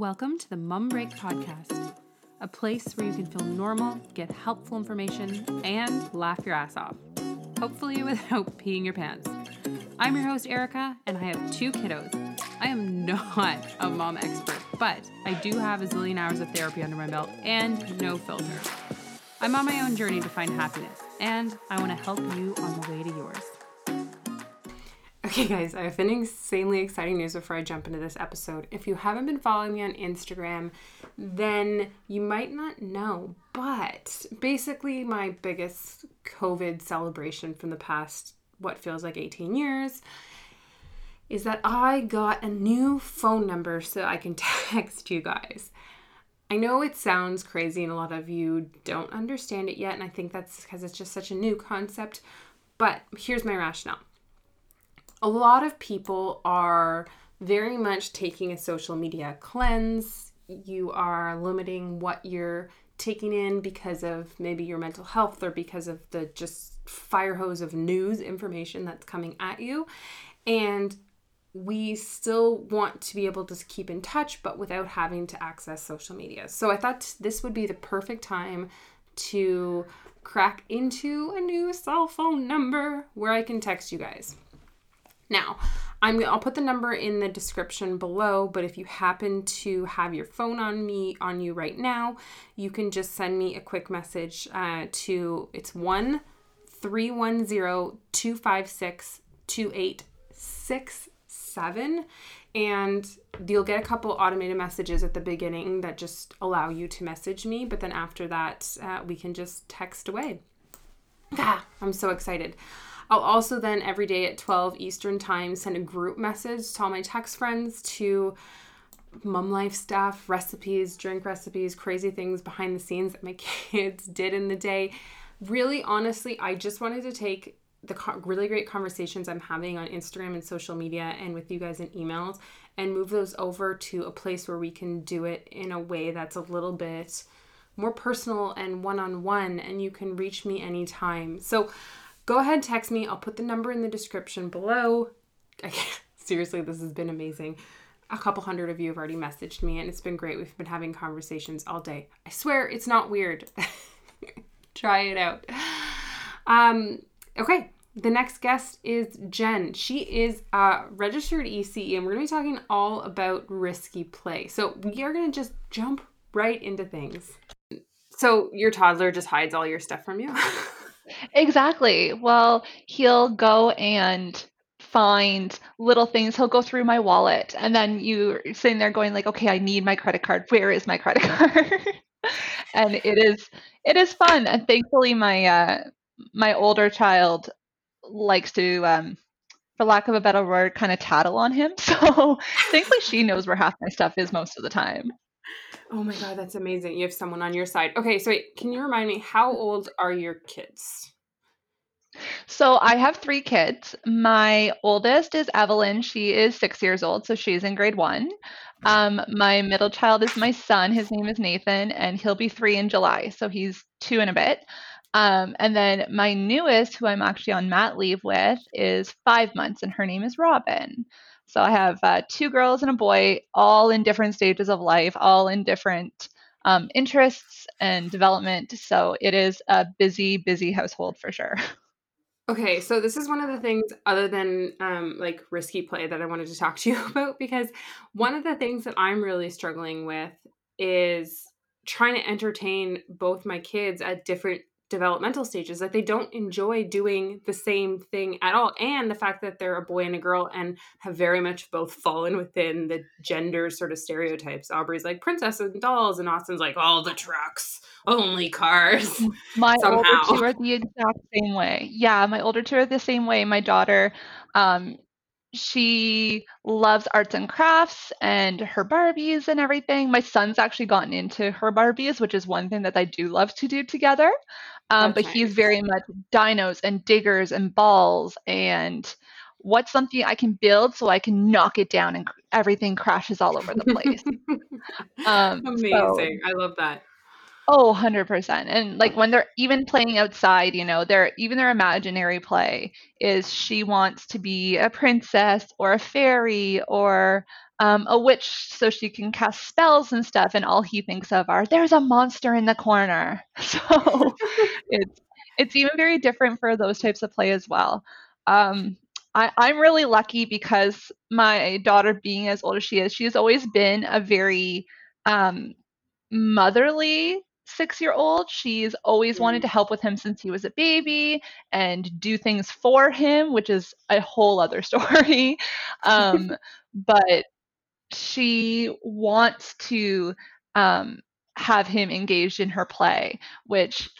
Welcome to the Mum Break Podcast, a place where you can feel normal, get helpful information, and laugh your ass off. Hopefully, without peeing your pants. I'm your host, Erica, and I have two kiddos. I am not a mom expert, but I do have a zillion hours of therapy under my belt and no filter. I'm on my own journey to find happiness, and I want to help you on the way to yours. Okay, guys, I have an insanely exciting news before I jump into this episode. If you haven't been following me on Instagram, then you might not know, but basically, my biggest COVID celebration from the past, what feels like 18 years, is that I got a new phone number so I can text you guys. I know it sounds crazy and a lot of you don't understand it yet, and I think that's because it's just such a new concept. But here's my rationale a lot of people are very much taking a social media cleanse. You are limiting what you're taking in because of maybe your mental health or because of the just fire hose of news information that's coming at you. And we still want to be able to keep in touch, but without having to access social media. So I thought this would be the perfect time to crack into a new cell phone number where I can text you guys. Now, I'm I'll put the number in the description below, but if you happen to have your phone on me on you right now, you can just send me a quick message uh, to it's one three one zero two five six two eight six seven, and you'll get a couple automated messages at the beginning that just allow you to message me, but then after that, uh, we can just text away. Ah, I'm so excited. I'll also then every day at 12 Eastern Time send a group message to all my text friends to mum life stuff, recipes, drink recipes, crazy things behind the scenes that my kids did in the day. Really, honestly, I just wanted to take the really great conversations I'm having on Instagram and social media and with you guys in emails and move those over to a place where we can do it in a way that's a little bit more personal and one on one, and you can reach me anytime. So, go ahead, text me. I'll put the number in the description below. Seriously, this has been amazing. A couple hundred of you have already messaged me, and it's been great. We've been having conversations all day. I swear it's not weird. Try it out. Um, okay, the next guest is Jen. She is a registered ECE, and we're going to be talking all about risky play. So we are going to just jump right into things. So your toddler just hides all your stuff from you? Exactly. Well, he'll go and find little things. He'll go through my wallet, and then you're sitting there going like, "Okay, I need my credit card. Where is my credit card?" and it is it is fun. And thankfully, my uh, my older child likes to, um, for lack of a better word, kind of tattle on him. So thankfully, she knows where half my stuff is most of the time. Oh my god, that's amazing. You have someone on your side. Okay, so wait, can you remind me how old are your kids? So I have three kids. My oldest is Evelyn. She is six years old, so she's in grade one. Um, my middle child is my son. His name is Nathan, and he'll be three in July, so he's two and a bit. Um, and then my newest, who I'm actually on mat leave with, is five months, and her name is Robin. So I have uh, two girls and a boy, all in different stages of life, all in different um, interests and development. So it is a busy, busy household for sure. Okay, so this is one of the things other than um, like risky play that I wanted to talk to you about because one of the things that I'm really struggling with is trying to entertain both my kids at different developmental stages like they don't enjoy doing the same thing at all. And the fact that they're a boy and a girl and have very much both fallen within the gender sort of stereotypes. Aubrey's like princess and dolls and austin's like all the trucks only cars. My somehow. older two are the exact same way. Yeah my older two are the same way. My daughter um she loves arts and crafts and her Barbies and everything. My son's actually gotten into her Barbies, which is one thing that I do love to do together. Um, but he's very much dinos and diggers and balls and what's something I can build so I can knock it down and everything crashes all over the place. um, Amazing. So, I love that. Oh, 100%. And like when they're even playing outside, you know, their even their imaginary play is she wants to be a princess or a fairy or um, a witch so she can cast spells and stuff. And all he thinks of are there's a monster in the corner. So it's it's even very different for those types of play as well. Um, I, I'm really lucky because my daughter, being as old as she is, she has always been a very um, motherly six year old. She's always wanted Mm. to help with him since he was a baby and do things for him, which is a whole other story. Um, but she wants to um, have him engaged in her play, which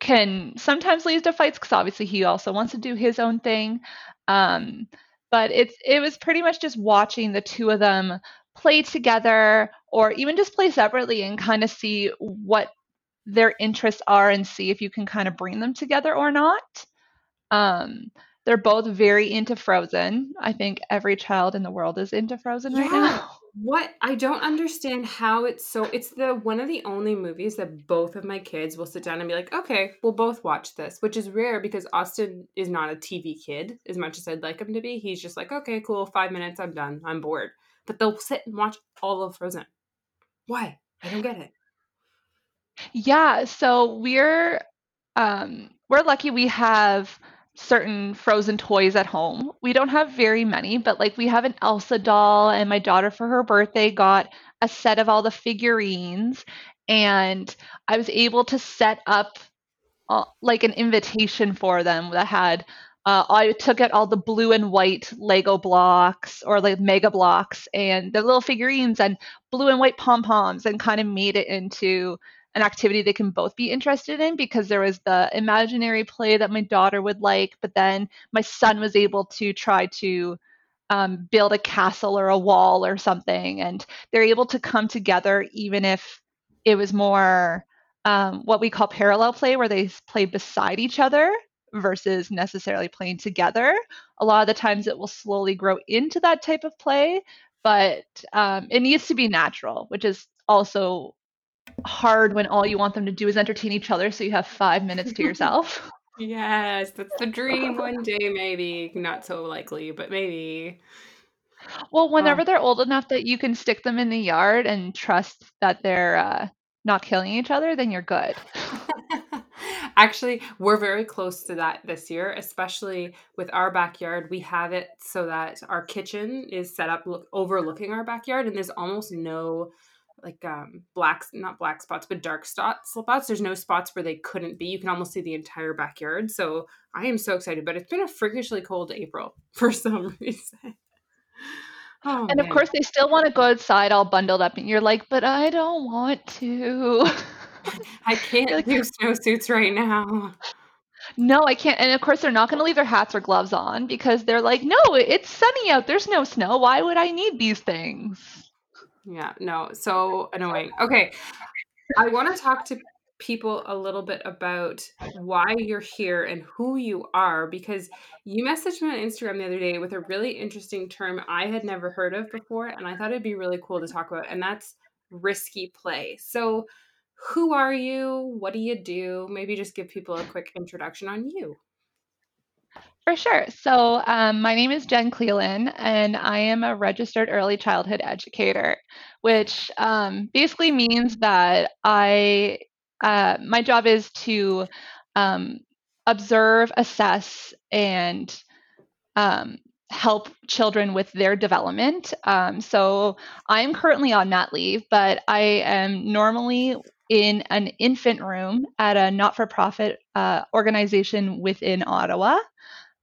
can sometimes lead to fights because obviously he also wants to do his own thing. Um, but it's it was pretty much just watching the two of them play together or even just play separately and kind of see what their interests are and see if you can kind of bring them together or not. Um, they're both very into Frozen. I think every child in the world is into Frozen right now. What I don't understand how it's so it's the one of the only movies that both of my kids will sit down and be like, okay, we'll both watch this, which is rare because Austin is not a TV kid as much as I'd like him to be. He's just like, okay, cool, five minutes, I'm done, I'm bored. But they'll sit and watch all of Frozen. Why? I don't get it. Yeah, so we're um we're lucky we have certain frozen toys at home. We don't have very many, but like we have an Elsa doll and my daughter for her birthday got a set of all the figurines and I was able to set up uh, like an invitation for them that had uh, I took out all the blue and white Lego blocks or like Mega Bloks and the little figurines and blue and white pom poms and kind of made it into an activity they can both be interested in because there was the imaginary play that my daughter would like, but then my son was able to try to um, build a castle or a wall or something, and they're able to come together even if it was more um, what we call parallel play, where they play beside each other versus necessarily playing together. A lot of the times it will slowly grow into that type of play, but um, it needs to be natural, which is also hard when all you want them to do is entertain each other so you have five minutes to yourself. Yes, that's the dream one day, maybe. Not so likely, but maybe. well, whenever they're old enough that you can stick them in the yard and trust that they're uh, not killing each other, then you're good. Actually, we're very close to that this year, especially with our backyard. We have it so that our kitchen is set up look, overlooking our backyard, and there's almost no like um black not black spots but dark spots spots there's no spots where they couldn't be you can almost see the entire backyard so i am so excited but it's been a freakishly cold april for some reason oh, And of course, they still want to go outside all bundled up, and you're like, but I don't want to. i can't like- do snowsuits right now no, I can't. And of course, they're not going to leave their hats or gloves on because they're like, no, it's sunny out. There's no snow. Why would I need these things? Yeah, no, so annoying. Okay, I want to talk to people a little bit about why you're here and who you are because you messaged me on Instagram the other day with a really interesting term I had never heard of before, and I thought it'd be really cool to talk about, and that's risky play. So, who are you? What do you do? Maybe just give people a quick introduction on you. For sure. So, um, my name is Jen Cleland, and I am a registered early childhood educator, which um, basically means that I uh, my job is to um, observe, assess, and um, help children with their development. Um, so, I'm currently on mat leave, but I am normally in an infant room at a not-for-profit uh, organization within Ottawa.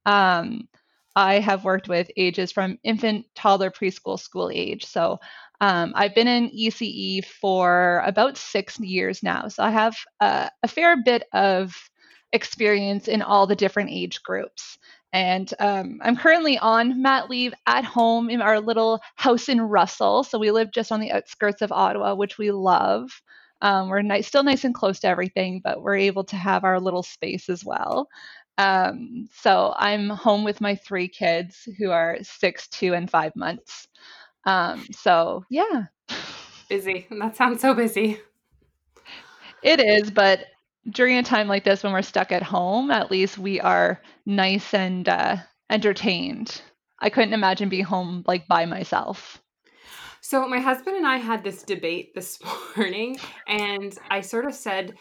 Um, I have worked with ages from infant, toddler, preschool, school age. So um, I've been in ECE for about six years now. So I have uh, a fair bit of experience in all the different age groups. And um, I'm currently on mat leave at home in our little house in Russell. So we live just on the outskirts of Ottawa, which we love. Um, we're nice, still nice and close to everything, but we're able to have our little space as well. Um, so I'm home with my three kids who are six, two, and five months. Um, so yeah, Busy. That sounds so busy. It is, but during a time like this when we're stuck at home, at least we are nice and uh, entertained. I couldn't imagine being home like by myself. So my husband and I had this debate this morning, and I sort of said,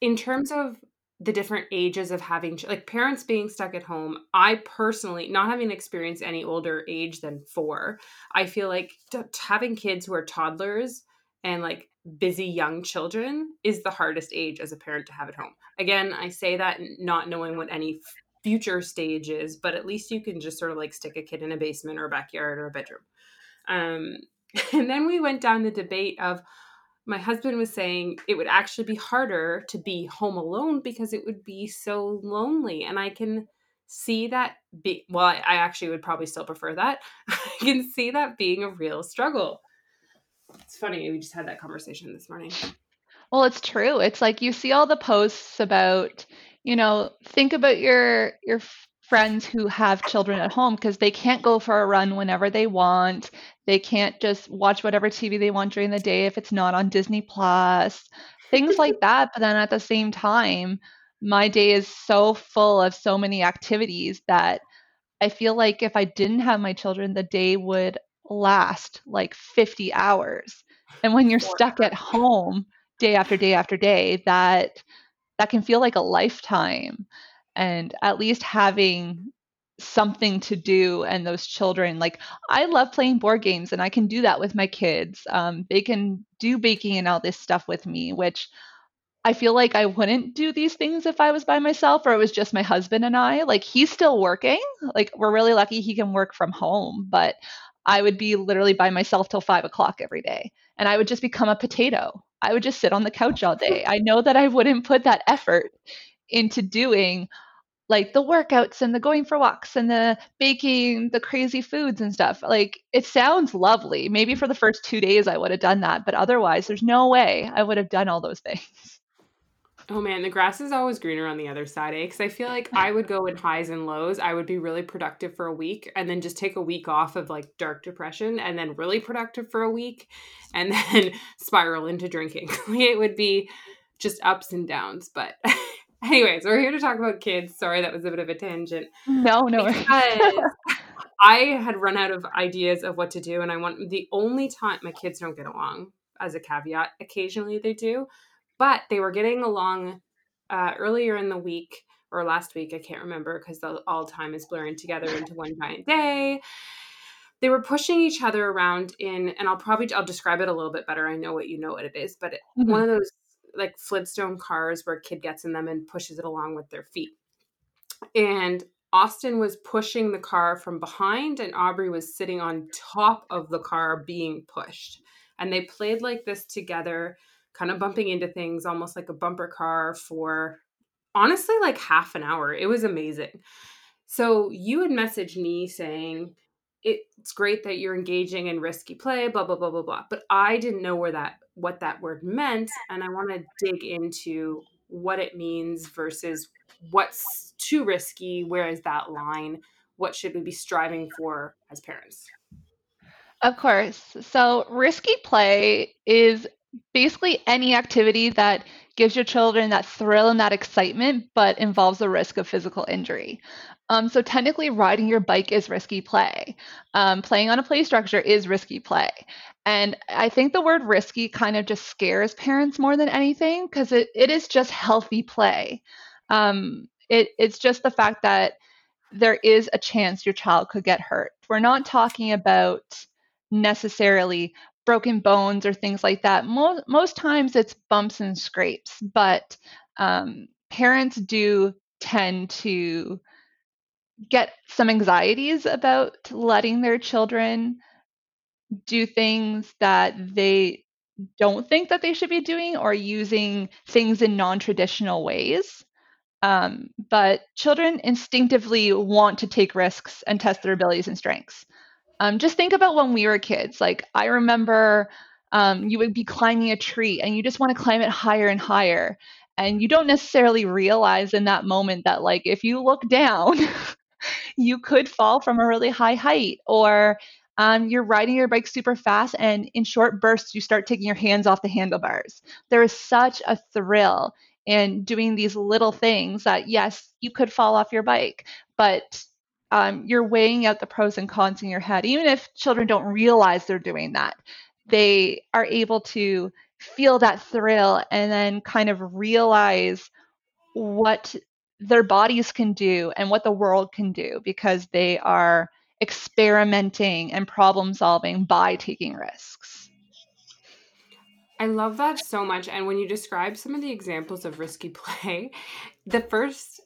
in terms of the different ages of having like parents being stuck at home i personally not having experienced any older age than four i feel like t- having kids who are toddlers and like busy young children is the hardest age as a parent to have at home. Again i say that not knowing what any future stage is but at least you can just sort of like stick a kid in a basement or a backyard or a bedroom. Um, and then we went down the debate of my husband was saying it would actually be harder to be home alone because it would be so lonely and i can see that be well i, actually would probably still prefer that. I can see that being a real struggle. It's funny we just had that conversation this morning. Well it's true. It's like you see all the posts about you know think about your your friends who have children at home because they can't go for a run whenever they want. They can't just watch whatever TV they want during the day if it's not on Disney Plus, things like that. But then at the same time, my day is so full of so many activities that I feel like if I didn't have my children, the day would last like 50 hours. And when you're stuck at home day after day after day, that that can feel like a lifetime and at least having something to do and those children like i love playing board games and i can do that with my kids um, they can do baking and all this stuff with me which i feel like i wouldn't do these things if i was by myself or it was just my husband and i like he's still working like we're really lucky he can work from home but i would be literally by myself till five o'clock every day and i would just become a potato i would just sit on the couch all day i know that i wouldn't put that effort into doing like the workouts and the going for walks and the baking the crazy foods and stuff. Like it sounds lovely. Maybe for the first two days i would have done that but otherwise there's no way i would have done all those things. Oh man the grass is always greener on the other side because eh? i feel like i would go in highs and lows i would be really productive for a week and then just take a week off of like dark depression and then really productive for a week and then spiral into drinking. It would be just ups and downs but Anyways, we're here to talk about kids. Sorry, that was a bit of a tangent. No, no. Because I had run out of ideas of what to do, and I want the only time my kids don't get along, as a caveat, occasionally they do, but they were getting along uh, earlier in the week or last week. I can't remember because all time is blurring together into one giant day. They were pushing each other around in, and I'll probably I'll describe it a little bit better. I know what you know what it is, but it, mm-hmm. one of those like Flintstone cars where a kid gets in them and pushes it along with their feet. And Austin was pushing the car from behind, and Aubrey was sitting on top of the car being pushed. And they played like this together, kind of bumping into things, almost like a bumper car for honestly like half an hour. It was amazing. So you had messaged me saying, it's great that you're engaging in risky play, blah, blah, blah, blah, blah. But I didn't know where that what that word meant and i want to dig into what it means versus what's too risky where is that line? What should we be striving for as parents? Of course. So risky play is basically any activity that gives your children that thrill and that excitement but involves a risk of physical injury um, so technically, riding your bike is risky play. Um, playing on a play structure is risky play. And I think the word risky kind of just scares parents more than anything because it, it is just healthy play. Um, it, it's just the fact that there is a chance your child could get hurt. We're not talking about necessarily broken bones or things like that. Most, most times it's bumps and scrapes, but um, parents do tend to get some anxieties about letting their children do things that they don't think that they should be doing or using things in non-traditional ways um, but children instinctively want to take risks and test their abilities and strengths um, just think about when we were kids like i remember um, you would be climbing a tree and you just want to climb it higher and higher and you don't necessarily realize in that moment that like if you look down you could fall from a really high height or um, you're riding your bike super fast, and in short bursts, you start taking your hands off the handlebars. There is such a thrill in doing these little things that, yes, you could fall off your bike, but um, you're weighing out the pros and cons in your head. Even if children don't realize they're doing that, they are able to feel that thrill and then kind of realize what their bodies can do and what the world can do because they are experimenting and problem solving by taking risks. I love that so much. And when you describe some of the examples of risky play, the first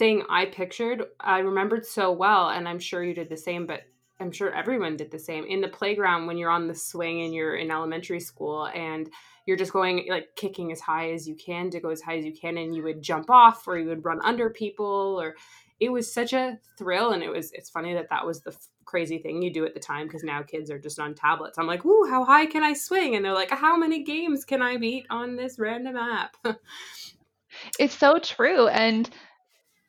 thing I pictured, I remembered so well, and I'm sure you did the same, but I'm sure everyone did the same. In the playground, when you're on the swing and you're in elementary school and you're just going like kicking as high as you can to go as high as you can, and you would jump off or you would run under people, or it was such a thrill. And it was, it's funny that that was the f- crazy thing you do at the time because now kids are just on tablets. I'm like, whoo, how high can I swing? And they're like, how many games can I beat on this random app? it's so true. And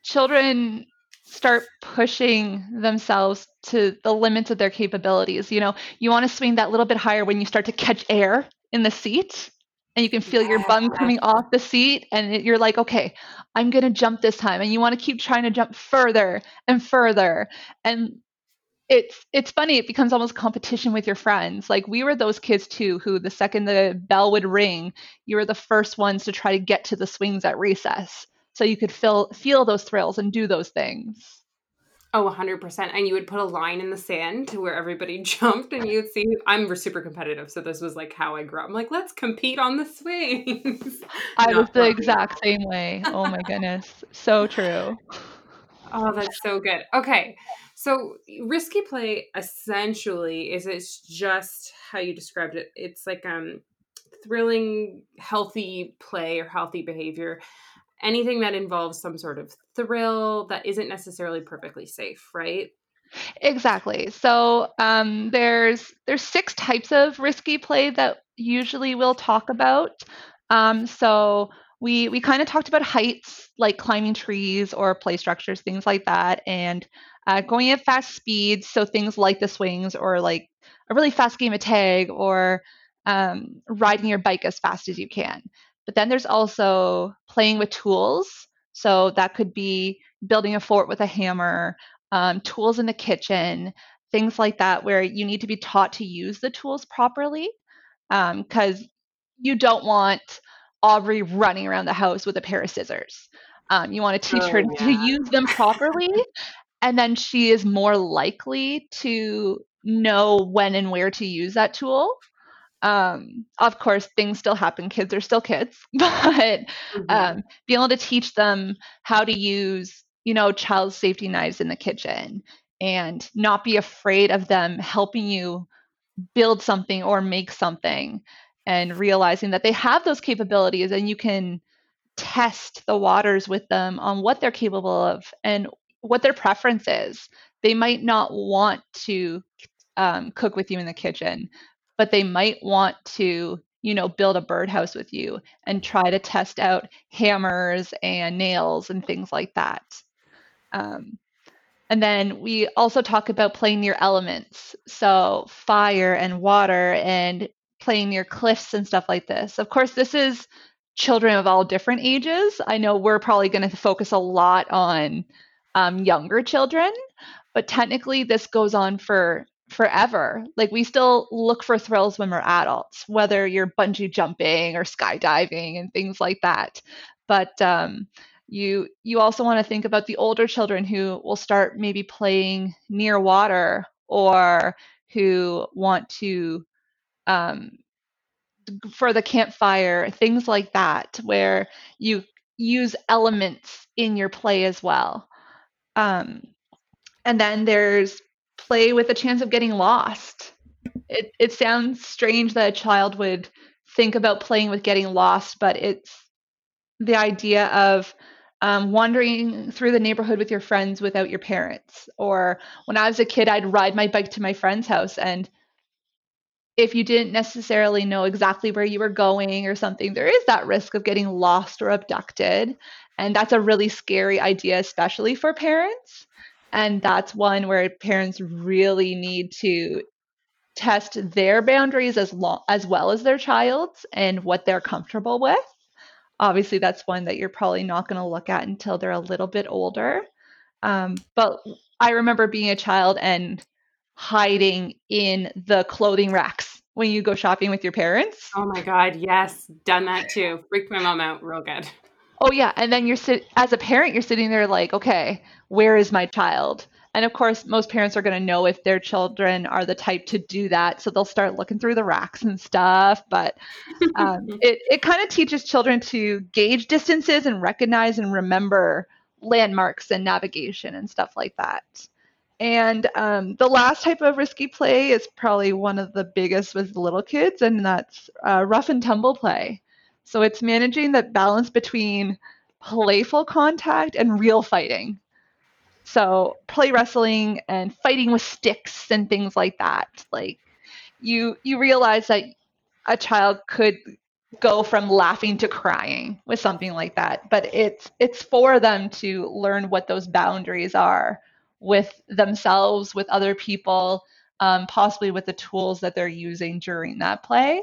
children start pushing themselves to the limits of their capabilities. You know, you want to swing that little bit higher when you start to catch air in the seat and you can feel yeah. your bum coming off the seat and it, you're like, okay, I'm going to jump this time. And you want to keep trying to jump further and further. And it's it's funny it becomes almost competition with your friends like we were those kids too who the second the bell would ring you were the first ones to try to get to the swings at recess so you could feel feel those thrills and do those things. Oh, 100%. And you would put a line in the sand to where everybody jumped and you'd see I'm super competitive, so this was like how I grew up. I'm like, let's compete on the swings. I was the exact same way. Oh my goodness. So true. Oh, that's so good. Okay. So, risky play essentially is it's just how you described it. It's like um thrilling healthy play or healthy behavior anything that involves some sort of thrill that isn't necessarily perfectly safe, right? Exactly. So um, there's there's six types of risky play that usually we'll talk about. Um, so we we kind of talked about heights like climbing trees or play structures, things like that, and uh, going at fast speeds. So things like the swings or like a really fast game of tag or um, riding your bike as fast as you can. But then there's also playing with tools. So that could be building a fort with a hammer, um, tools in the kitchen, things like that, where you need to be taught to use the tools properly. Because um, you don't want Aubrey running around the house with a pair of scissors. Um, you want to teach oh, her yeah. to use them properly, and then she is more likely to know when and where to use that tool um, of course things still happen kids are still kids but mm-hmm. um, being able to teach them how to use you know child safety knives in the kitchen and not be afraid of them helping you build something or make something and realizing that they have those capabilities and you can test the waters with them on what they're capable of and what their preference is they might not want to um, cook with you in the kitchen but they might want to you know build a birdhouse with you and try to test out hammers and nails and things like that. Um, and then we also talk about playing near elements so fire and water and playing near cliffs and stuff like this. Of course this is children of all different ages. I know we're probably going to focus a lot on um, younger children but technically this goes on for forever. Like we still look for thrills when we're adults, whether you're bungee jumping or skydiving and things like that. But um, you you also want to think about the older children who will start maybe playing near water or who want to um, for the campfire, things like that, where you use elements in your play as well. Um, and then there's play with a chance of getting lost. It it sounds strange that a child would think about playing with getting lost, but it's the idea of um, wandering through the neighborhood with your friends without your parents. Or when I was a kid, I'd ride my bike to my friend's house, and if you didn't necessarily know exactly where you were going or something, there is that risk of getting lost or abducted. And that's a really scary idea, especially for parents. And that's one where parents really need to test their boundaries as long as well as their child's and what they're comfortable with. Obviously, that's one that you're probably not going to look at until they're a little bit older. Um, but I remember being a child and hiding in the clothing racks when you go shopping with your parents. Oh my god, yes, done that too. Freaked my mom out real good. Oh yeah, and then you're sit as a parent, you're sitting there like, okay, where is my child? And of course, most parents are going to know if their children are the type to do that, so they'll start looking through the racks and stuff. But um, it it kind of teaches children to gauge distances and recognize and remember landmarks and navigation and stuff like that. And um, the last type of risky play is probably one of the biggest with little kids, and that's uh, rough and tumble play. So it's managing that balance between playful contact and real fighting. So play wrestling and fighting with sticks and things like that. Like you you realize that a child could go from laughing to crying with something like that, but it's it's for them to learn what those boundaries are with themselves, with other people, um, possibly with the tools that they're using during that play.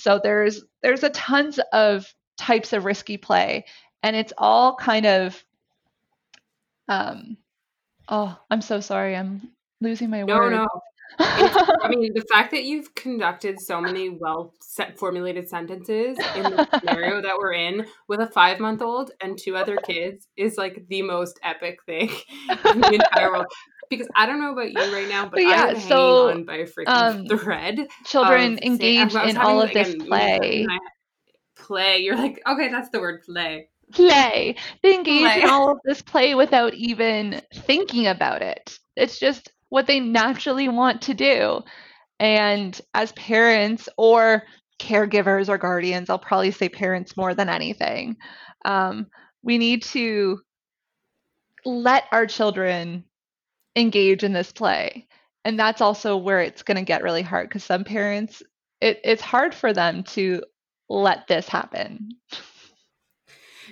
So there's there's a tons of types of risky play, and it's all kind of. Um, oh, I'm so sorry. I'm losing my no, words. No, I mean, the fact that you've conducted so many well set formulated sentences in the scenario that we're in with a five month old and two other kids is like the most epic thing in the entire world because I don't know about you right now, but, but yeah, I'm so, hanging on by a freaking um, thread. Children engaged in all of this play. Play. You're like, okay, that's the word play. Play. They engage play. in all of this play without even thinking about it. It's just what they naturally want to do. And as parents or caregivers or guardians, I'll probably say parents more than anything, um, we need to let our children engage in this play. And that's also where it's going to get really hard because some parents, it, it's hard for them to let this happen.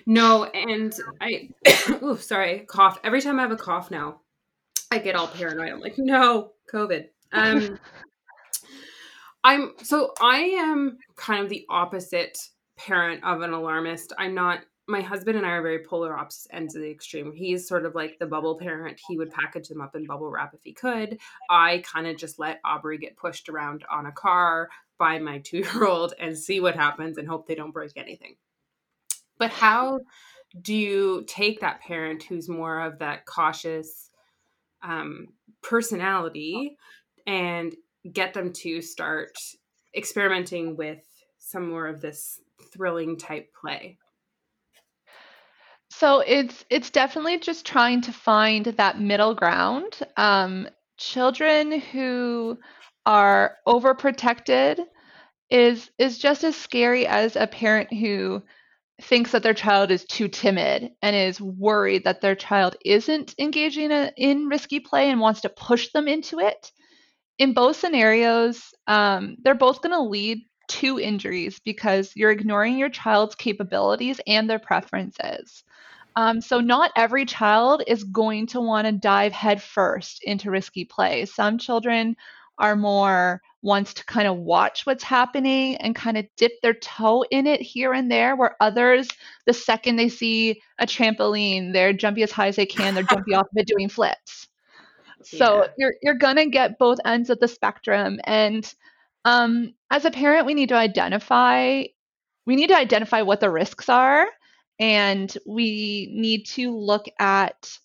No, and I, oh, sorry, cough. Every time I have a cough now, I get all paranoid. I'm like, no, COVID. Um, I'm so I am kind of the opposite parent of an alarmist. I'm not my husband and I are very polar opposite ends of the extreme. He's sort of like the bubble parent. He would package them up in bubble wrap if he could. I kind of just let Aubrey get pushed around on a car by my two year old and see what happens and hope they don't break anything. But how do you take that parent who's more of that cautious um, personality and get them to start experimenting with some more of this thrilling type play? So it's it's definitely just trying to find that middle ground. Um, children who are overprotected is is just as scary as a parent who thinks that their child is too timid and is worried that their child isn't engaging in risky play and wants to push them into it. In both scenarios, um, they're both going to lead to injuries because you're ignoring your child's capabilities and their preferences. Um, so, not every child is going to want to dive headfirst into risky play. Some children are more wants to kind of watch what's happening and kind of dip their toe in it here and there, where others, the second they see a trampoline, they're jumping as high as they can, they're jumping off of it doing flips. So yeah. you're you're gonna get both ends of the spectrum. And um, as a parent, we need to identify we need to identify what the risks are and we need to look at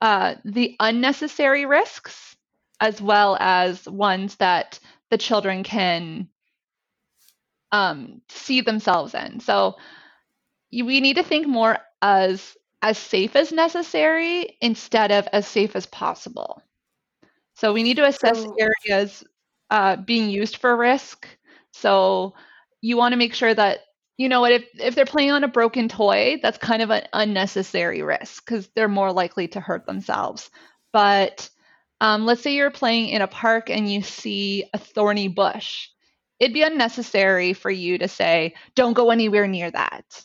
uh, the unnecessary risks as well as ones that the children can um, see themselves in. So we need to think more as as safe as necessary instead of as safe as possible. So we need to assess areas uh, being used for risk. So you want to make sure that you know what if if they're playing on a broken toy that's kind of an unnecessary risk because they're more likely to hurt themselves. But um, let's say you're playing in a park and you see a thorny bush. It'd be unnecessary for you to say don't go anywhere near that.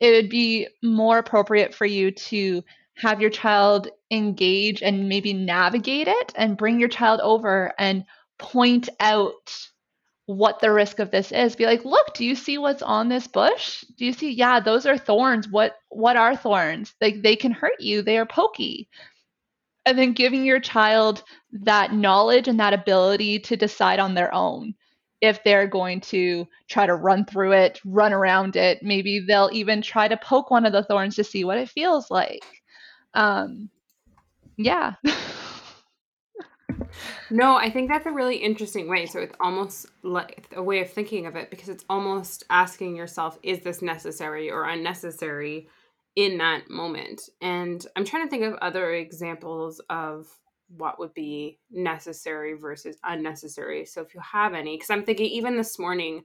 It would be more appropriate for you to have your child engage and maybe navigate it and bring your child over and point out what the risk of this is. Be like look do you see what's on this bush? Do you see yeah those are thorns. What what are thorns? They, they can hurt you. They are pokey. And then giving your child that knowledge and that ability to decide on their own if they're going to try to run through it run around it. Maybe they'll even try to poke one of the thorns to see what it feels like. Um yeah No, I think that's a really interesting way. So it's almost like a way of thinking of it because it's almost asking yourself, is this necessary or unnecessary in that moment? And I'm trying to think of other examples of what would be necessary versus unnecessary. So if you have any, because I'm thinking even this morning,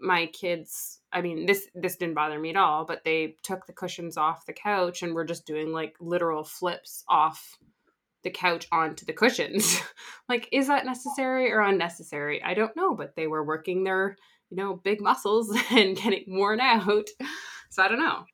my kids i mean this this didn't bother me at all but they took the cushions off the couch and were just doing like literal flips off the couch onto the cushions. like, is that necessary or unnecessary? I don't know, but they were working their, you know, big muscles and getting worn out. So I don't know.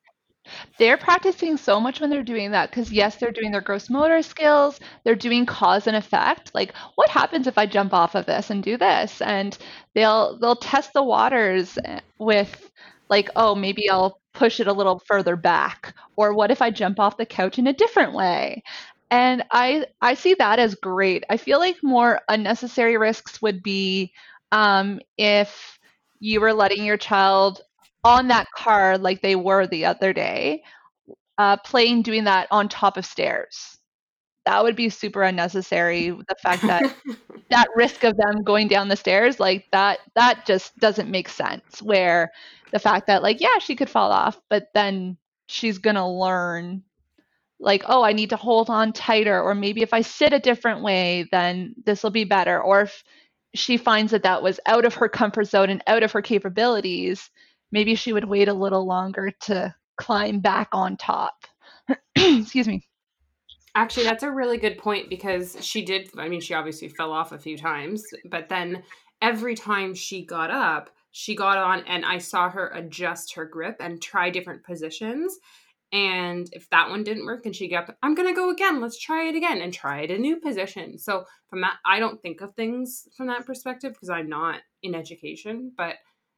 They're practicing so much when they're doing that because, yes, they're doing their gross motor skills, they're doing cause and effect. Like, what happens if I jump off of this and do this? And they'll they'll test the waters eh, with like, oh, maybe I'll push it a little further back or what if i jump off the couch in a different way and I I see that as great. I feel like more unnecessary risks would be um, if you were letting your child on that car like they were the other day, uh, playing doing that on top of stairs. That would be super unnecessary. The fact that that risk of them going down the stairs, like that, that just doesn't make sense. Where the fact that like yeah, she could fall off, but then she's gonna learn like, oh, I need to hold on tighter, or maybe if I sit a different way, then this will be better. Or if she finds that that was out of her comfort zone and out of her capabilities, maybe she would wait a little longer to climb back on top. Excuse me. Actually, that's a really good point because she did. I mean, she obviously fell off a few times, but then every time she got up, she got on, and I saw her adjust her grip and try different positions. And if that one didn't work and she got up, I'm going to go again. Let's try it again and try it a new position. So, from that, I don't think of things from that perspective because I'm not in education. But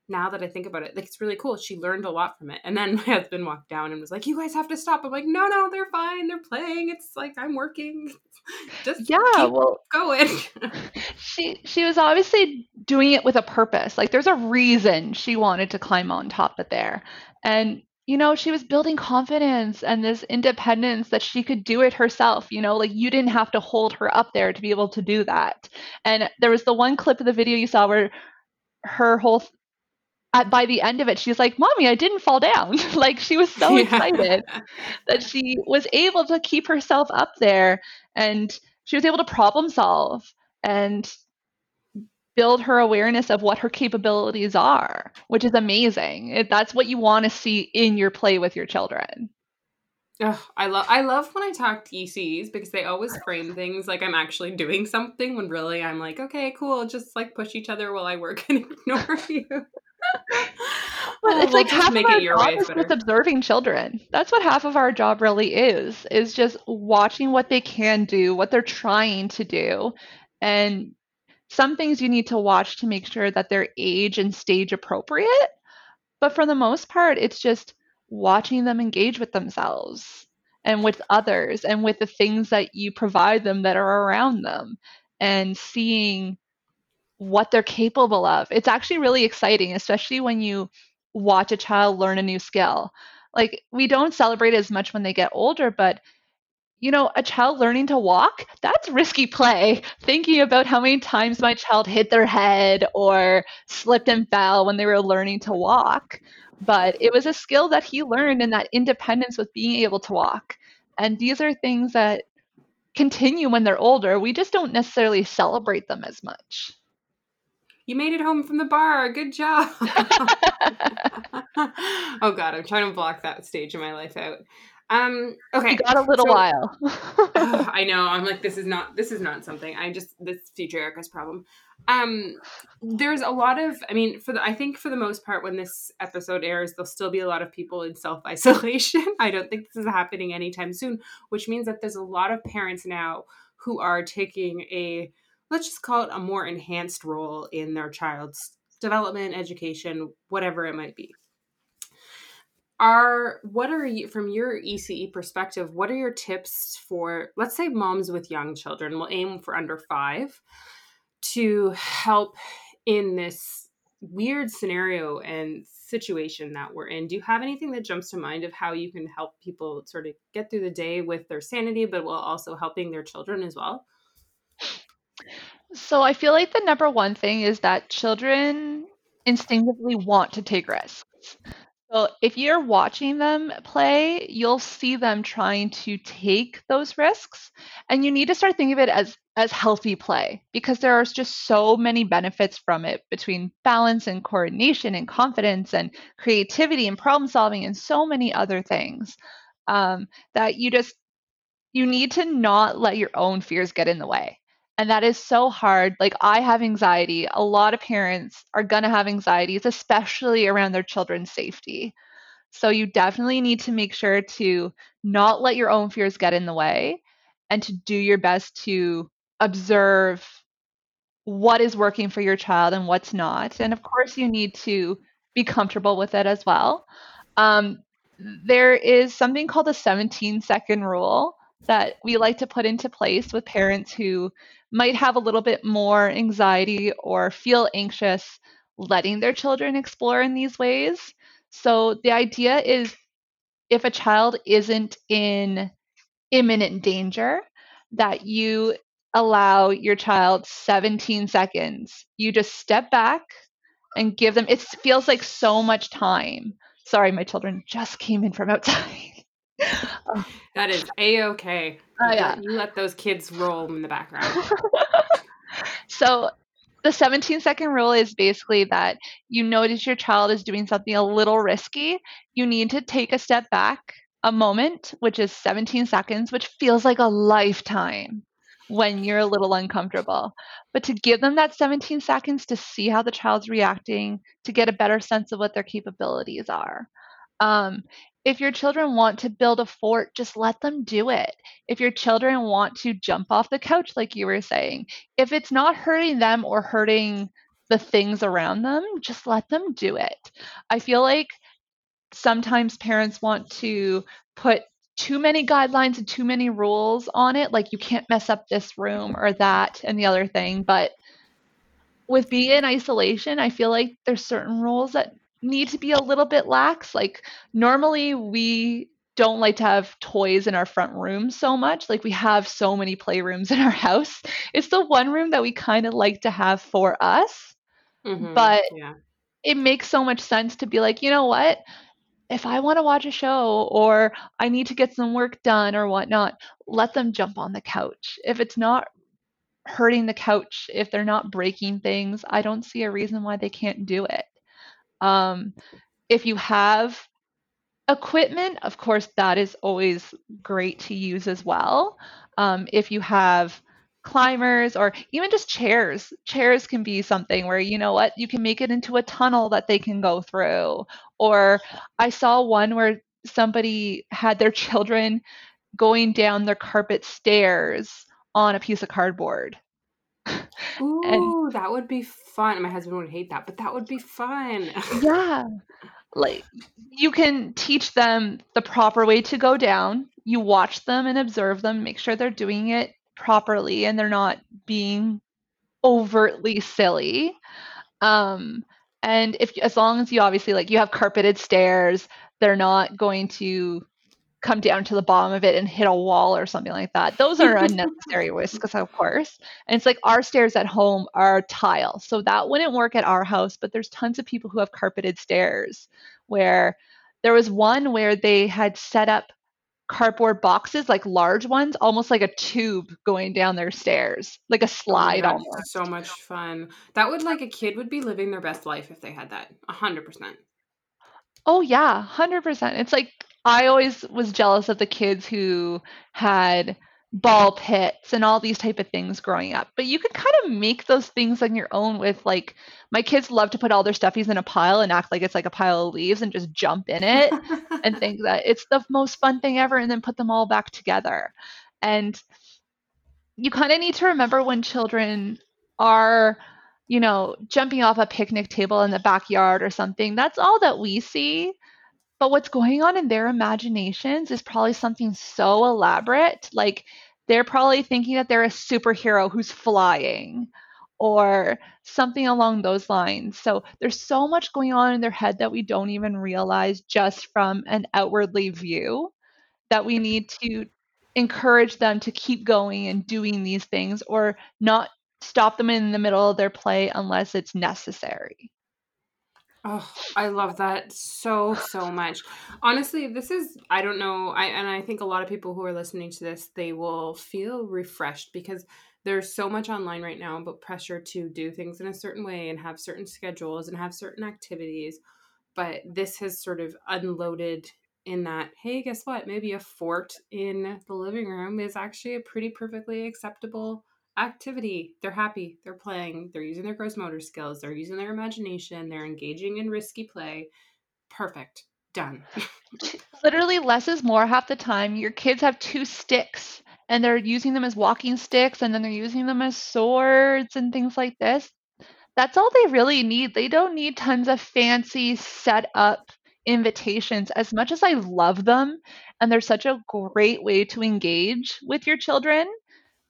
now that I think about it, like it's really cool. She learned a lot from it. And then my husband walked down and was like, "You guys have to stop." I'm like, "No, no, they're fine. They're playing. It's like I'm working. Just yeah, well, going." she she was obviously doing it with a purpose. Like there's a reason she wanted to climb on top of there. And you know, she was building confidence and this independence that she could do it herself. You know, like you didn't have to hold her up there to be able to do that. And there was the one clip of the video you saw where her whole at by the end of it she's like mommy i didn't fall down like she was so yeah. excited that she was able to keep herself up there and she was able to problem solve and build her awareness of what her capabilities are, which is amazing. It, that's what you want to see in your play with your children. Oh, I love I love when I talk to ECs because they always frame things like I'm actually doing something when really I'm like, okay, cool, just like push each other while I work and ignore you. Well, it's oh, we'll like half make of our it your job is just observing children. That's what half of our job really is, is just watching what they can do, what they're trying to do, and some things you need to watch to make sure that they're age and stage appropriate. But for the most part, it's just watching them engage with themselves and with others and with the things that you provide them that are around them and seeing what they're capable of. It's actually really exciting, especially when you watch a child learn a new skill. Like, we don't celebrate as much when they get older, but you know, a child learning to walk, that's risky play. Thinking about how many times my child hit their head or slipped and fell when they were learning to walk. But it was a skill that he learned and that independence with being able to walk. And these are things that continue when they're older. We just don't necessarily celebrate them as much. You made it home from the bar. Good job. oh God, I'm trying to block that stage of my life out. Um. Okay. You got a little so- while. Ugh, I know. I'm like, this is not. This is not something. I just this future Erica's problem. Um, there's a lot of. I mean, for the. I think for the most part, when this episode airs, there'll still be a lot of people in self isolation. I don't think this is happening anytime soon, which means that there's a lot of parents now who are taking a let's just call it a more enhanced role in their child's development, education, whatever it might be are what are you from your ECE perspective? What are your tips for let's say moms with young children? We'll aim for under five to help in this weird scenario and situation that we're in. Do you have anything that jumps to mind of how you can help people sort of get through the day with their sanity, but while also helping their children as well? So I feel like the number one thing is that children instinctively want to take risks. So if you're watching them play, you'll see them trying to take those risks. And you need to start thinking of it as as healthy play because there are just so many benefits from it between balance and coordination and confidence and creativity and problem solving and so many other things um, that you just you need to not let your own fears get in the way and that is so hard. Like i have anxiety. A lot of parents are going to have anxieties especially around their children's safety. So you definitely need to make sure to not let your own fears get in the way and to do your best to observe what is working for your child and what's not. And of course you need to be comfortable with it as well. Um, there is something called the 17 second rule that we like to put into place with parents who might have a little bit more anxiety or feel anxious letting their children explore in these ways. So the idea is if a child isn't in imminent danger, that you allow your child 17 seconds. You just step back and give them, it feels like so much time. Sorry, my children just came in from outside. That is a okay. Oh, yeah. You let those kids roll in the background. so the 17 second rule is basically that you notice your child is doing something a little risky. You need to take a step back a moment, which is 17 seconds, which feels like a lifetime when you're a little uncomfortable. But to give them that 17 seconds to see how the child's reacting, to get a better sense of what their capabilities are. Um, if your children want to build a fort, just let them do it. If your children want to jump off the couch, like you were saying, if it's not hurting them or hurting the things around them, just let them do it. I feel like sometimes parents want to put too many guidelines and too many rules on it, like you can't mess up this room or that and the other thing. But with being in isolation, I feel like there's certain rules that need to be a little bit lax. Like normally we don't like to have toys in our front room so much. Like we have so many playrooms in our house. It's the one room that we kind of like to have for us. Mhm, But yeah. it makes so much sense to be like, you know what? If I want to watch a show or I need to get some work done or whatnot, let them jump on the couch. If it's not hurting the couch, if they're not breaking things, I don't see a reason why they can't do it. Um, if you have equipment, of course, that is always great to use as well. Um, if you have climbers or even just chairs, chairs can be something where you know what, you can make it into a tunnel that they can go through. Or I saw one where somebody had their children going down their carpet stairs on a piece of cardboard. Ooh, that would be fun. My husband would hate that, but that would be fun. Yeah. Like you can teach them the proper way to go down. You watch them and observe them, make sure they're doing it properly and they're not being overtly silly. Um and if as long as you obviously like you have carpeted stairs, they're not going to come down to the bottom of it and hit a wall or something like that. Those are unnecessary risks, of course. And it's like our stairs at home are tile, so that wouldn't work at our house. But there's tons of people who have carpeted stairs. Where there was one where they had set up cardboard boxes, like large ones, almost like a tube going down their stairs, like a Oh slide God, almost. so much fun. That would like a kid would be living their best life if they had that. A hundred percent. Oh yeah, 100%. It's like I always was jealous of the kids who had ball pits and all these type of things growing up. But you could kind of make those things on your own with like my kids love to put all their stuffies in a pile and act like it's like a pile of leaves and just jump in it and think that it's the most fun thing ever and then put them all back together. And you kind of need to remember when children are you know jumping off a picnic table in the backyard or something that's all that we see but what's going on in their imaginations is probably something so elaborate. Like they're probably thinking that they're a superhero who's flying or something along those lines. So there's so much going on in their head that we don't even realize just from an outwardly view that we need to encourage them to keep going and doing these things or not stop them in the middle of their play unless it's necessary. Oh, I love that so so much. Honestly, this is I don't know, I and I think a lot of people who are listening to this, they will feel refreshed because there's so much online right now about pressure to do things in a certain way and have certain schedules and have certain activities. But this has sort of unloaded in that, hey, guess what? Maybe a fort in the living room is actually a pretty perfectly acceptable activity. They're happy. They're playing. They're using their gross motor skills. They're using their imagination. They're engaging in risky play. Perfect. Done. Literally, less is more half the time. Your kids have two sticks and they're using them as walking sticks and then they're using them as swords and things like this. That's all they really need. They don't need tons of fancy set up invitations as much as I love them and they're such a great way to engage with your children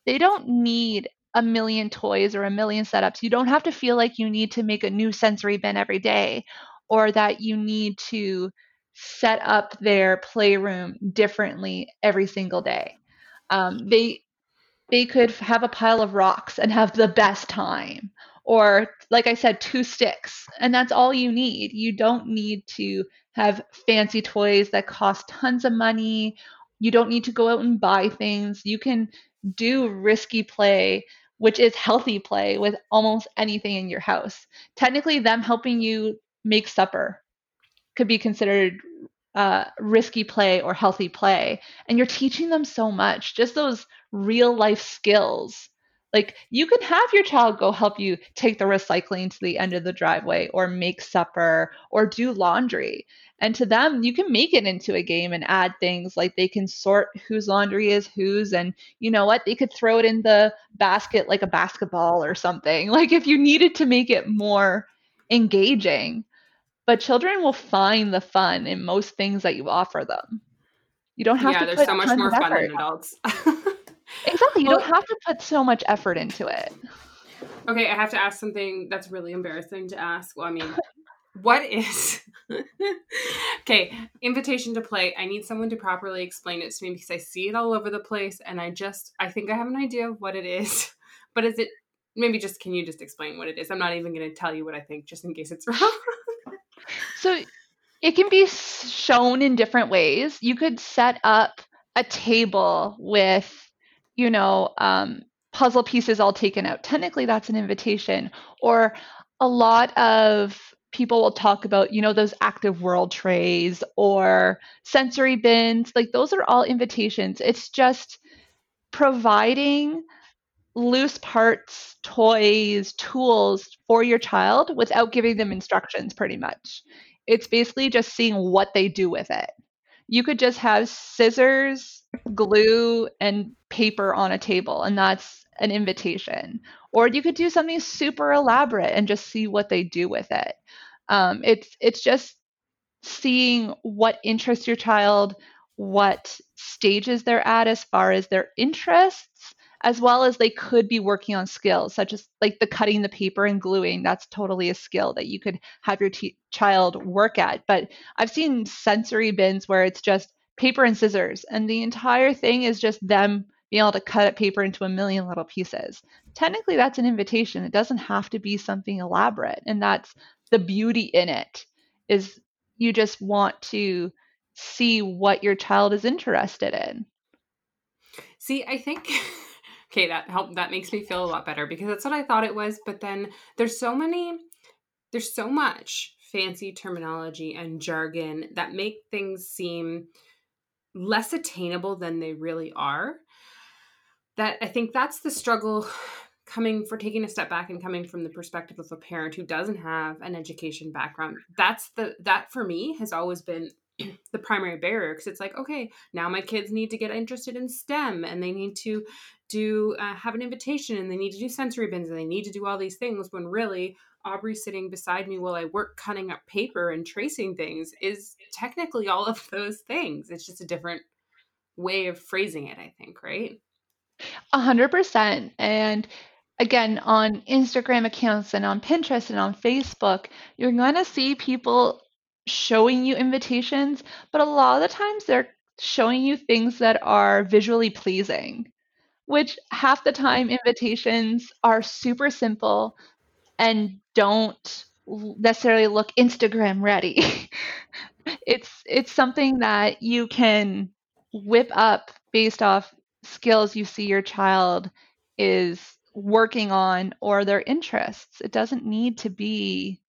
they don't need a million toys or a million setups. You don't have to feel like you need to make a new sensory bin every day or that you need to set up their playroom differently every single day. Um, they they could have a pile of rocks and have the best time or like i said two sticks and that's all you need you don't need to have fancy toys that cost tons of money you don't need to go out and buy things you can do risky play, which is healthy play with almost anything in your house. Technically, them helping you make supper could be considered uh, risky play or healthy play. And you're teaching them so much, just those real life skills. Like you can have your child go help you take the recycling to the end of the driveway or make supper or do laundry. And to them, you can make it into a game and add things like they can sort whose laundry is whose. And you know what? They could throw it in the basket like a basketball or something. Like if you needed to make it more engaging. But children will find the fun in most things that you offer them. You don't have yeah, to. Yeah, there's so much more fun than adults. exactly. You well, don't have to put so much effort into it. Okay, I have to ask something that's really embarrassing to ask. Well, I mean, what is okay invitation to play i need someone to properly explain it to me because i see it all over the place and i just i think i have an idea of what it is but is it maybe just can you just explain what it is i'm not even going to tell you what i think just in case it's wrong so it can be shown in different ways you could set up a table with you know um, puzzle pieces all taken out technically that's an invitation or a lot of people will talk about, you know, those active world trays or sensory bins. Like those are all invitations. It's just providing loose parts, toys, tools for your child without giving them instructions, pretty much. It's basically just seeing what they do with it. You could just have scissors, glue, and paper on a table, and that's an invitation. Or you could do something super elaborate and just see what they do with it. Um, it's it's just seeing what interests your child, what stages they're at as far as their interests, as well as they could be working on skills such as like the cutting the paper and gluing. That's totally a skill that you could have your t- child work at. But I've seen sensory bins where it's just paper and scissors, and the entire thing is just them being able to cut paper into a million little pieces. Technically, that's an invitation. It doesn't have to be something elaborate. And that's the beauty in it is you just want to see what your child is interested in. See, I think okay, that help that makes me feel a lot better because that's what I thought it was, but then there's so many there's so much fancy terminology and jargon that make things seem less attainable than they really are. That I think that's the struggle coming for taking a step back and coming from the perspective of a parent who doesn't have an education background. That's the that for me has always been the primary barrier because it's like okay now my kids need to get interested in stem and they need to do uh, have an invitation and they need to do sensory bins and they need to do all these things when really aubrey sitting beside me while i work cutting up paper and tracing things is technically all of those things. It's just a different way of phrasing it i think right? A hundred percent. And again on instagram accounts and on pinterest and on facebook you're going to see people showing you invitations, but a lot of the times they're showing you things that are visually pleasing, which half the time invitations are super simple and don't necessarily look Instagram ready. it's it's something that you can whip up based off skills you see your child is working on or their interests. It doesn't need to be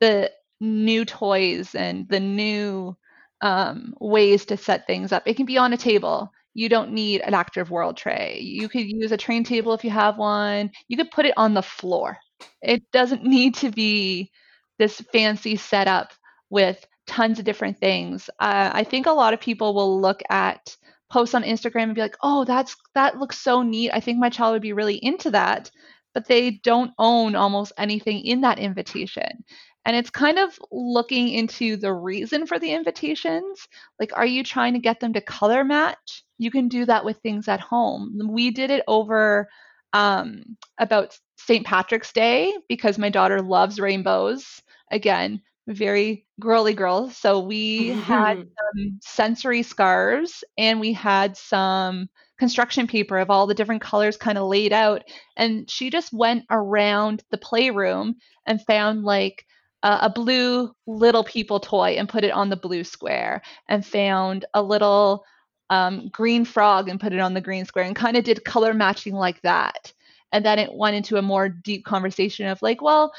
the new toys and the new um, ways to set things up. It can be on a table. You don't need an active world tray. You could use a train table if you have one. You could put it on the floor. It doesn't need to be this fancy setup with tons of different things. Uh, I think a lot of people will look at posts on Instagram and be like, "Oh, that's that looks so neat. I think my child would be really into that." But they don't own almost anything in that invitation. And it's kind of looking into the reason for the invitations. Like, are you trying to get them to color match? You can do that with things at home. We did it over um, about St. Patrick's Day because my daughter loves rainbows. Again, very girly girl. So we had some sensory scarves and we had some construction paper of all the different colors kind of laid out. And she just went around the playroom and found like uh, a blue little people toy and put it on the blue square and found a little um, green frog and put it on the green square and kind of did color matching like that. And then it went into a more deep conversation of like well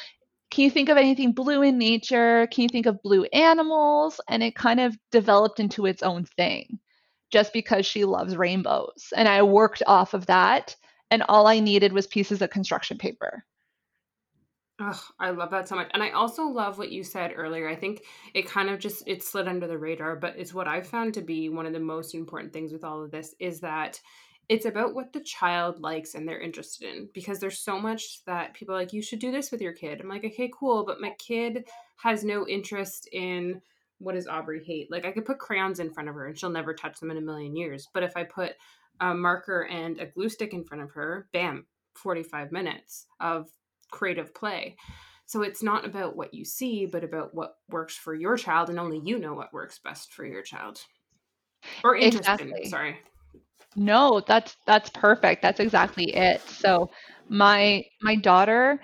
can you think of anything blue in nature? Can you think of blue animals? And it kind of developed into its own thing just because she loves rainbows. And i worked off of that and all i needed was pieces of construction paper Oh, I love that so much. And I also love what you said earlier. I think it kind of just it slid under the radar, but it's what I've found to be one of the most important things with all of this is that it's about what the child likes and they're interested in because there's so much that people like you should do this with your kid. I'm like, "Okay, cool, but my kid has no interest in what does Aubrey hate? Like I could put crayons in front of her and she'll never touch them in a million years. But if I put a marker and a glue stick in front of her, bam, 45 minutes of creative play. So it's not about what you see, but about what works for your child, and only you know what works best for your child. Or interested exactly. sorry. No, that's that's perfect. That's exactly it. So my my daughter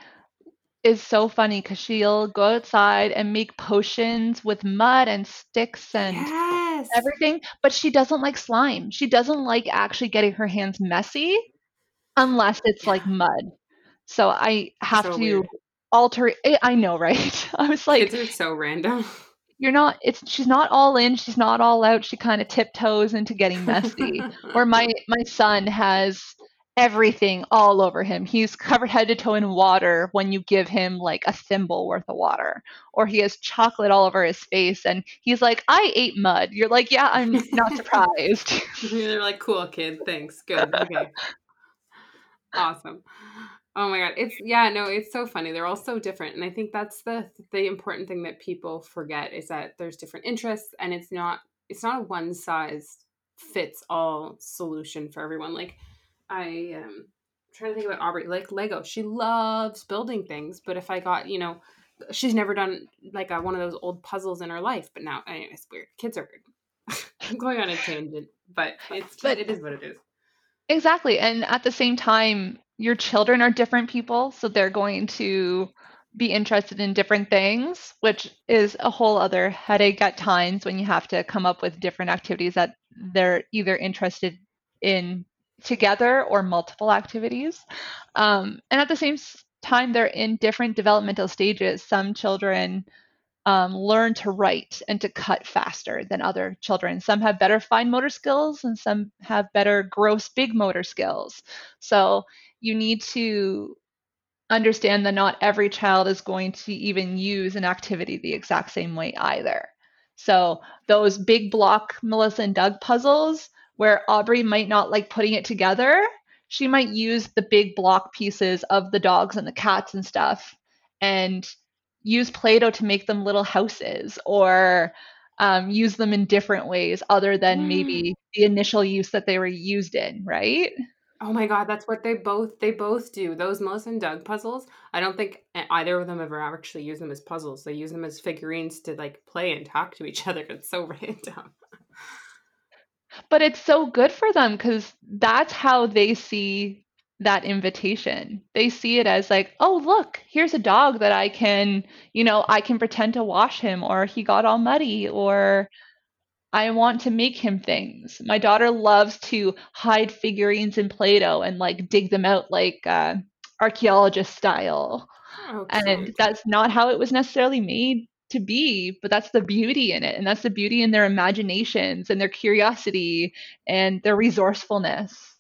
is so funny because she'll go outside and make potions with mud and sticks and yes. everything, but she doesn't like slime. She doesn't like actually getting her hands messy unless it's like mud. So I have so to weird. alter it. Eh, I know, right? I was like, kids are so random. You're not. It's she's not all in. She's not all out. She kind of tiptoes into getting messy. or my my son has everything all over him. He's covered head to toe in water when you give him like a thimble worth of water. Or he has chocolate all over his face and he's like, I ate mud. You're like, yeah, I'm not surprised. They're like, cool, kid. Thanks. Good. Okay. awesome. Oh my god, it's yeah, no, it's so funny. They're all so different, and I think that's the the important thing that people forget is that there's different interests, and it's not it's not a one size fits all solution for everyone. Like I um I'm trying to think about Aubrey, like Lego. She loves building things, but if I got you know, she's never done like a, one of those old puzzles in her life. But now, I it's weird. Kids are weird. I'm going on a tangent, but it's but it is what it is. Exactly, and at the same time, your children are different people, so they're going to be interested in different things, which is a whole other headache at times when you have to come up with different activities that they're either interested in together or multiple activities. Um, and at the same time, they're in different developmental stages. Some children um, learn to write and to cut faster than other children. Some have better fine motor skills and some have better gross big motor skills. So you need to understand that not every child is going to even use an activity the exact same way either. So those big block Melissa and Doug puzzles where Aubrey might not like putting it together, she might use the big block pieces of the dogs and the cats and stuff and use Play-Doh to make them little houses or um, use them in different ways other than mm. maybe the initial use that they were used in, right? Oh my god, that's what they both they both do. Those Melissa and Doug puzzles. I don't think either of them ever actually use them as puzzles. They use them as figurines to like play and talk to each other. It's so random. But it's so good for them because that's how they see that invitation. They see it as like, oh, look, here's a dog that I can, you know, I can pretend to wash him, or he got all muddy, or I want to make him things. My daughter loves to hide figurines in Play Doh and like dig them out like uh, archaeologist style. Oh, and that's not how it was necessarily made to be, but that's the beauty in it. And that's the beauty in their imaginations and their curiosity and their resourcefulness.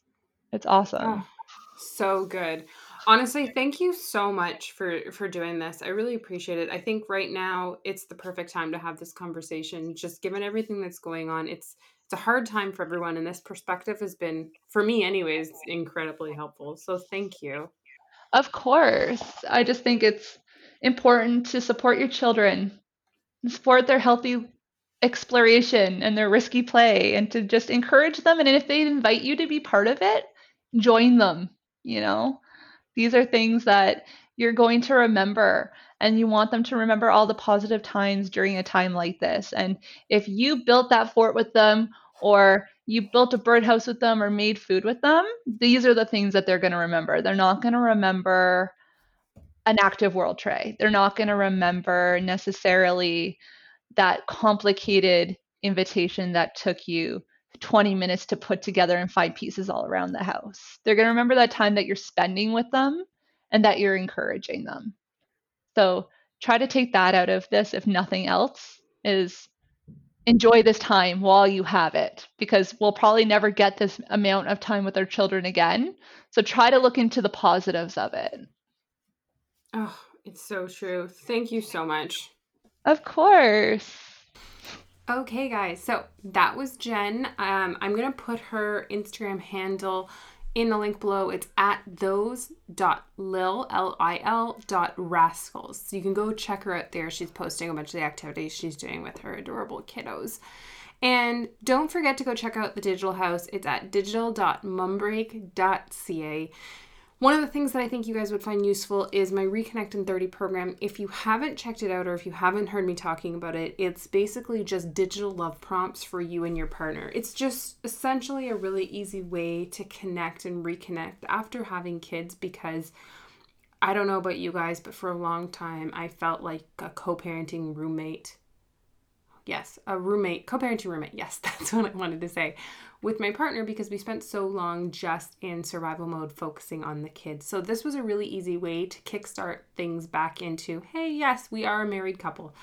It's awesome. Oh, so good. Honestly, thank you so much for for doing this. I really appreciate it. I think right now it's the perfect time to have this conversation just given everything that's going on. It's it's a hard time for everyone and this perspective has been for me anyways incredibly helpful. So thank you. Of course. I just think it's important to support your children, support their healthy exploration and their risky play, and to just encourage them. And if they invite you to be part of it, join them. You know, these are things that you're going to remember and you want them to remember all the positive times during a time like this. And if you built that fort with them or you built a birdhouse with them or made food with them, these are the things that they're going to remember. They're not going to remember an active world tray. They're not going to remember necessarily that complicated invitation that took you 20 minutes to put together and find pieces all around the house. They're going to remember that time that you're spending with them and that you're encouraging them. So try to take that out of this if nothing else is enjoy this time while you have it because we'll probably never get this amount of time with our children again. So try to look into the positives of it. Oh, it's so true. Thank you so much. Of course. Okay, guys. So that was Jen. Um, I'm going to put her Instagram handle in the link below. It's at those.lil, L-I-L dot rascals. So you can go check her out there. She's posting a bunch of the activities she's doing with her adorable kiddos. And don't forget to go check out the Digital House. It's at digital.mumbreak.ca. One of the things that I think you guys would find useful is my Reconnect in 30 program. If you haven't checked it out or if you haven't heard me talking about it, it's basically just digital love prompts for you and your partner. It's just essentially a really easy way to connect and reconnect after having kids because I don't know about you guys, but for a long time I felt like a co parenting roommate. Yes, a roommate, co parenting roommate. Yes, that's what I wanted to say with my partner because we spent so long just in survival mode focusing on the kids. So this was a really easy way to kickstart things back into, hey, yes, we are a married couple.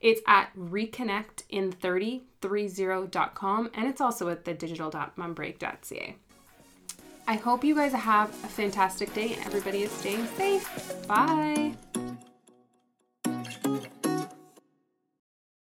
It's at reconnectin3030.com and it's also at the digital.mumbreak.ca. I hope you guys have a fantastic day and everybody is staying safe. Bye.